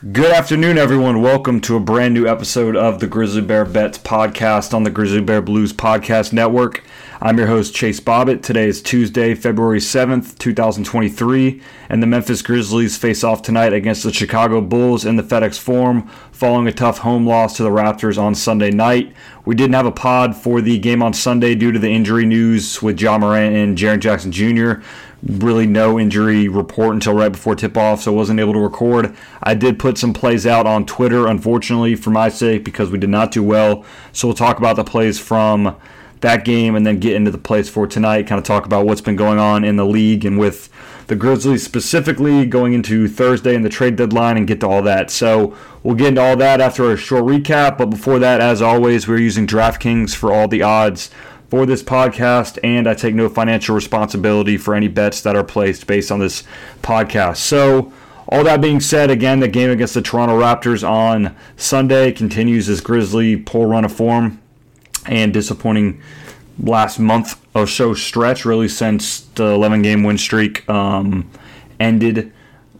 Good afternoon, everyone. Welcome to a brand new episode of the Grizzly Bear Bets podcast on the Grizzly Bear Blues Podcast Network. I'm your host, Chase Bobbitt. Today is Tuesday, February 7th, 2023, and the Memphis Grizzlies face off tonight against the Chicago Bulls in the FedEx Forum following a tough home loss to the Raptors on Sunday night. We didn't have a pod for the game on Sunday due to the injury news with Ja Morant and Jaren Jackson Jr really no injury report until right before tip off, so I wasn't able to record. I did put some plays out on Twitter, unfortunately, for my sake, because we did not do well. So we'll talk about the plays from that game and then get into the plays for tonight, kind of talk about what's been going on in the league and with the Grizzlies specifically going into Thursday and the trade deadline and get to all that. So we'll get into all that after a short recap. But before that, as always, we're using DraftKings for all the odds for this podcast, and I take no financial responsibility for any bets that are placed based on this podcast. So, all that being said, again, the game against the Toronto Raptors on Sunday continues this Grizzly poor run of form and disappointing last month or so stretch, really since the 11 game win streak um, ended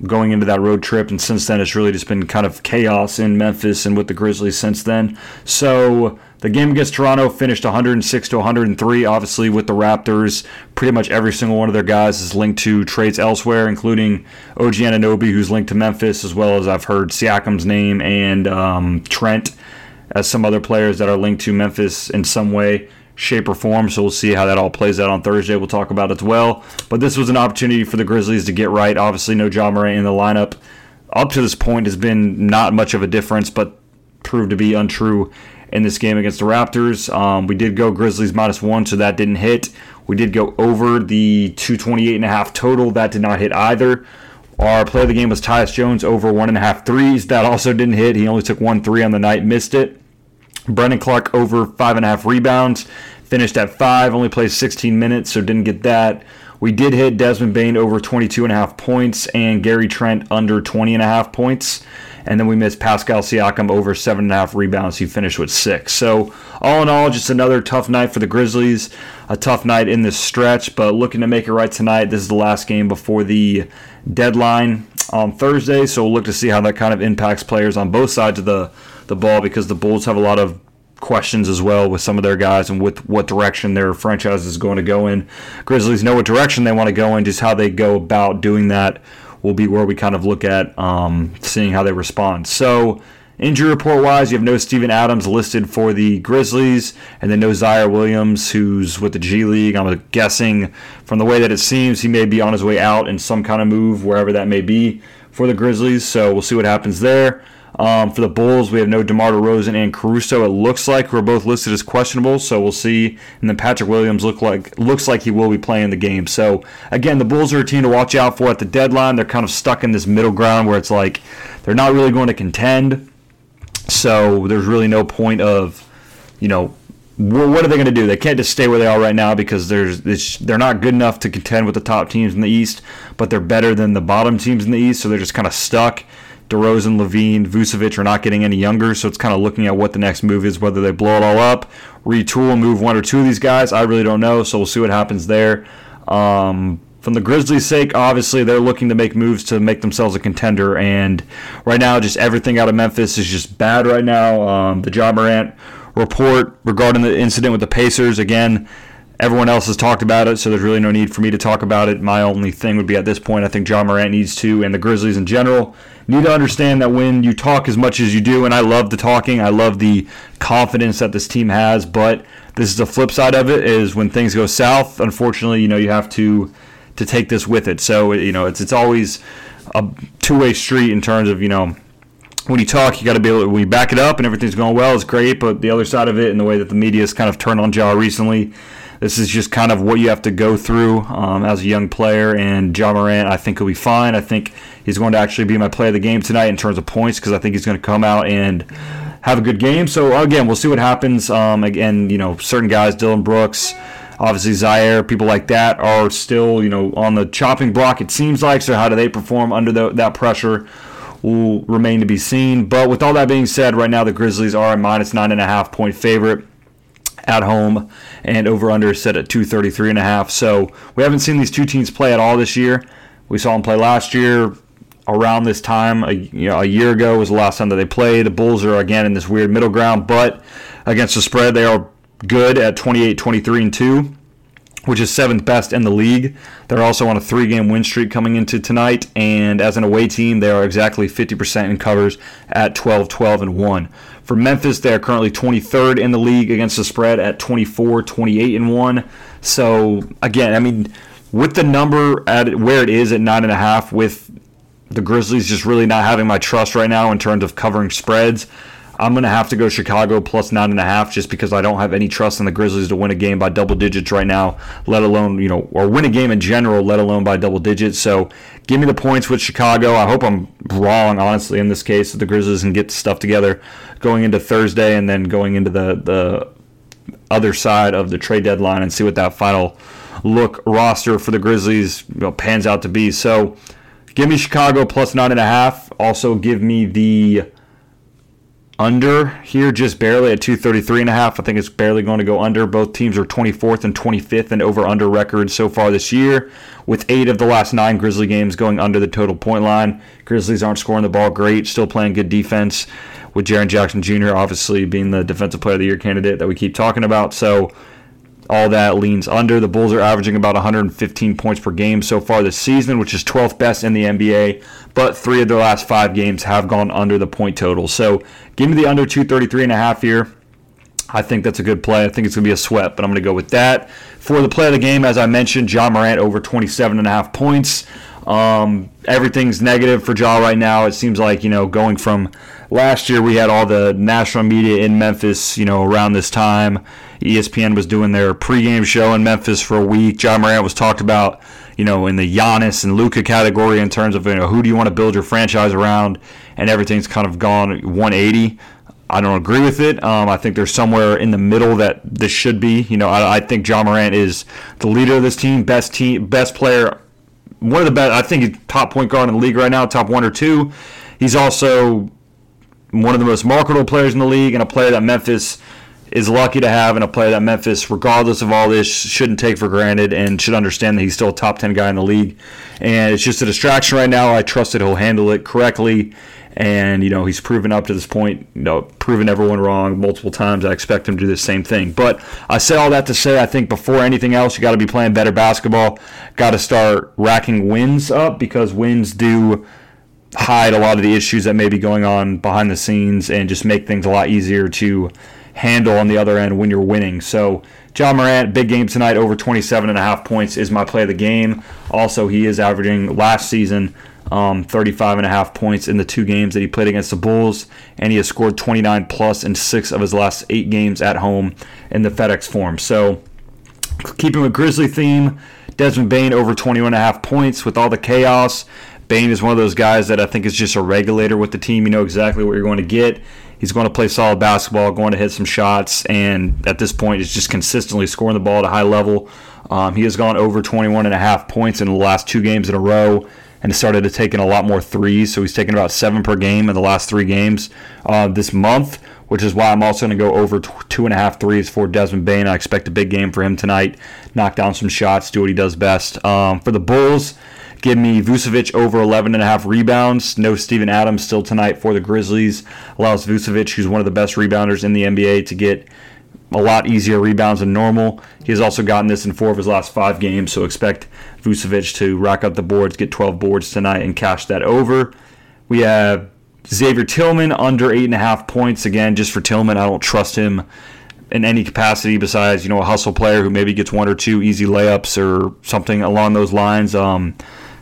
going into that road trip. And since then, it's really just been kind of chaos in Memphis and with the Grizzlies since then. So, the game against Toronto finished 106 to 103. Obviously, with the Raptors, pretty much every single one of their guys is linked to trades elsewhere, including OG Anunoby, who's linked to Memphis, as well as I've heard Siakam's name and um, Trent as some other players that are linked to Memphis in some way, shape, or form. So we'll see how that all plays out on Thursday. We'll talk about it as well. But this was an opportunity for the Grizzlies to get right. Obviously, no Ja Morant in the lineup up to this point has been not much of a difference, but proved to be untrue in this game against the Raptors. Um, we did go Grizzlies minus one, so that didn't hit. We did go over the 228 and a half total. That did not hit either. Our play of the game was Tyus Jones over one and a half threes. That also didn't hit. He only took one three on the night, missed it. Brandon Clarke over five and a half rebounds, finished at five, only played 16 minutes, so didn't get that. We did hit Desmond Bane over 22 and a half points and Gary Trent under 20 and a half points. And then we missed Pascal Siakam over seven and a half rebounds. He finished with six. So, all in all, just another tough night for the Grizzlies. A tough night in this stretch, but looking to make it right tonight. This is the last game before the deadline on Thursday. So, we'll look to see how that kind of impacts players on both sides of the, the ball because the Bulls have a lot of questions as well with some of their guys and with what direction their franchise is going to go in. Grizzlies know what direction they want to go in, just how they go about doing that will be where we kind of look at um, seeing how they respond. So, injury report wise, you have no Steven Adams listed for the Grizzlies, and then no Ziaire Williams, who's with the G League. I'm guessing from the way that it seems, he may be on his way out in some kind of move, wherever that may be for the Grizzlies. So, we'll see what happens there. Um, for the Bulls, we have no DeMar DeRozan and Caruso. It looks like we're both listed as questionable, so we'll see. And then Patrick Williams look like looks like he will be playing the game. So again, the Bulls are a team to watch out for at the deadline. They're kind of stuck in this middle ground where it's like they're not really going to contend. So there's really no point of, you know, what are they going to do? They can't just stay where they are right now because there's they're not good enough to contend with the top teams in the East, but they're better than the bottom teams in the East, so they're just kind of stuck. DeRozan, LaVine, Vucevic are not getting any younger, so it's kind of looking at what the next move is, whether they blow it all up, retool, move one or two of these guys. I really don't know, so we'll see what happens there. Um, from the Grizzlies' sake, obviously they're looking to make moves to make themselves a contender, and right now, just everything out of Memphis is just bad right now. Um, the Ja Morant report regarding the incident with the Pacers, again, Everyone else has talked about it, so there's really no need for me to talk about it. My only thing would be at this point, I think Ja Morant needs to, and the Grizzlies in general, need to understand that when you talk as much as you do, and I love the talking, I love the confidence that this team has, but this is the flip side of it is when things go south, unfortunately, you know, you have to to take this with it. So, you know, it's it's always a two-way street in terms of, you know, when you talk, you got to be able to, when you back it up and everything's going well, it's great. But the other side of it and the way that the media has kind of turned on Ja recently, this is just kind of what you have to go through um, as a young player. And Ja Morant, I think, will be fine. I think he's going to actually be my play of the game tonight in terms of points because I think he's going to come out and have a good game. So again, we'll see what happens. Um, again, you know, certain guys, Dillon Brooks. Obviously, Ziaire, people like that are still, you know, on the chopping block. It seems like. So, how do they perform under the, that pressure? will remain to be seen. But with all that being said, right now the Grizzlies are a minus nine and a half point favorite at home and over under set at 233 and a half. So we haven't seen these two teams play at all this year. We saw them play last year. around this time, a, you know, a year ago was the last time that they played. The Bulls are again in this weird middle ground, but against the spread, they are good at 28, 23, and 2 which is seventh best in the league. They're also on a three game win streak coming into tonight, and as an away team, they are exactly 50% in covers at 12, 12, and 1. For Memphis, they are currently 23rd in the league against the spread at 24, 28, and 1. So, again, I mean, with the number at where it is at 9.5, with the Grizzlies just really not having my trust right now in terms of covering spreads. I'm going to have to go Chicago plus nine and a half just because I don't have any trust in the Grizzlies to win a game by double digits right now, let alone, you know, or win a game in general, let alone by double digits. So give me the points with Chicago. I hope I'm wrong, honestly, in this case, that the Grizzlies can get stuff together going into Thursday and then going into the, the other side of the trade deadline and see what that final look roster for the Grizzlies you know, pans out to be. So give me Chicago plus nine and a half. Also give me the under here just barely at 233 and a half. I think it's barely going to go under. Both teams are 24th and 25th in over under records so far this year, with eight of the last nine Grizzly games going under the total point line. Grizzlies aren't scoring the ball great, still playing good defense, with Jaren Jackson Jr. obviously being the defensive player of the year candidate that we keep talking about. So all that leans under. The Bulls are averaging about 115 points per game so far this season, which is 12th best in the NBA. But three of their last five games have gone under the point total. So give me the under 233 and a half here. I think that's a good play. I think it's going to be a sweat, but I'm going to go with that. For the play of the game, as I mentioned, Ja Morant over 27 and a half points. Um, everything's negative for Ja right now. It seems like, you know, going from last year, we had all the national media in Memphis, you know, around this time ESPN was doing their pregame show in Memphis for a week. Ja Morant was talked about, you know, in the Giannis and Luka category in terms of you know who do you want to build your franchise around, and everything's kind of gone 180. I don't agree with it. Um, I think there's somewhere in the middle that this should be. You know, I, I think Ja Morant is the leader of this team, best team, best player, one of the best. I think he's top point guard in the league right now, top one or two. He's also one of the most marketable players in the league and a player that Memphis is lucky to have and a player that Memphis, regardless of all this, shouldn't take for granted and should understand that he's still a top 10 guy in the league. And it's just a distraction right now. I trust that he'll handle it correctly. And, you know, he's proven up to this point, you know, proven everyone wrong multiple times. I expect him to do the same thing. But I say all that to say, I think before anything else, you got to be playing better basketball. Got to start racking wins up because wins do hide a lot of the issues that may be going on behind the scenes and just make things a lot easier to handle on the other end when you're winning. So Ja Morant, big game tonight, over 27 and a half points is my play of the game. Also, he is averaging last season um, 35 and a half points in the two games that he played against the Bulls, and he has scored 29 plus in six of his last eight games at home in the FedEx Forum. So, keeping with Grizzly theme, Desmond Bane over 21 and a half points with all the chaos. Bane is one of those guys that I think is just a regulator with the team. You know exactly what you're going to get. He's going to play solid basketball, going to hit some shots, and at this point, is just consistently scoring the ball at a high level. Um, he has gone over 21 and a half points in the last two games in a row and started to take in a lot more threes. So he's taken about seven per game in the last three games uh, this month, which is why I'm also going to go over two and a half threes for Desmond Bane. I expect a big game for him tonight. Knock down some shots, do what he does best. Um, for the Bulls, Give me Vucevic over 11 and a half rebounds. No Steven Adams still tonight for the Grizzlies. Allows Vucevic, who's one of the best rebounders in the NBA, to get a lot easier rebounds than normal. He has also gotten this in four of his last five games, so expect Vucevic to rack up the boards, get 12 boards tonight, and cash that over. We have Xavier Tillman under eight and a half points. Again, just for Tillman, I don't trust him in any capacity besides you know a hustle player who maybe gets one or two easy layups or something along those lines. Um,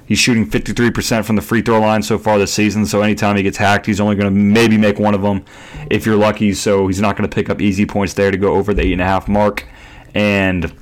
He's shooting 53% from the free throw line so far this season. So anytime he gets hacked, he's only going to maybe make one of them if you're lucky. So he's not going to pick up easy points there to go over the eight and a half mark. And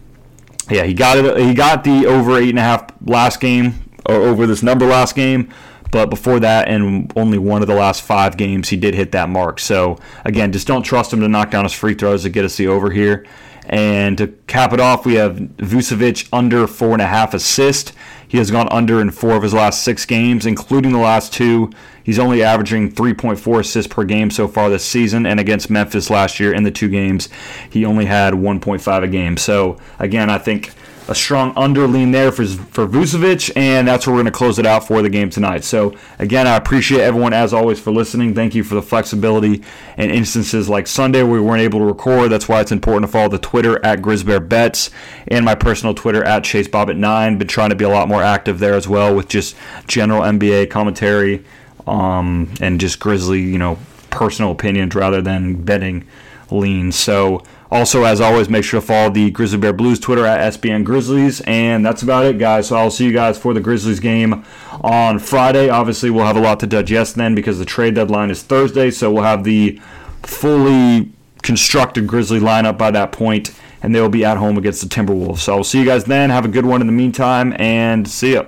yeah, he got it. He got the over eight and a half last game or over this number last game. But before that, and only one of the last five games, he did hit that mark. So again, just don't trust him to knock down his free throws to get us the over here. And to cap it off, we have Vucevic under four and a half assist. He has gone under in four of his last six games, including the last two. He's only averaging 3.4 assists per game so far this season, and against Memphis last year in the two games, he only had 1.5 a game. So again, I think a strong under lean there for, for Vucevic, and that's where we're going to close it out for the game tonight. So, again, I appreciate everyone, as always, for listening. Thank you for the flexibility and instances like Sunday where we weren't able to record. That's why it's important to follow the Twitter at GrizzBearBets and my personal Twitter at ChaseBobbitt9. Been trying to be a lot more active there as well with just general NBA commentary um, and just Grizzly, you know, personal opinions rather than betting lean. So, also, as always, make sure to follow the Grizzly Bear Blues Twitter at SBN Grizzlies. And that's about it, guys. So I'll see you guys for the Grizzlies game on Friday. Obviously, we'll have a lot to digest then because the trade deadline is Thursday. So we'll have the fully constructed Grizzly lineup by that point, and they will be at home against the Timberwolves. So I'll see you guys then. Have a good one in the meantime, and see ya.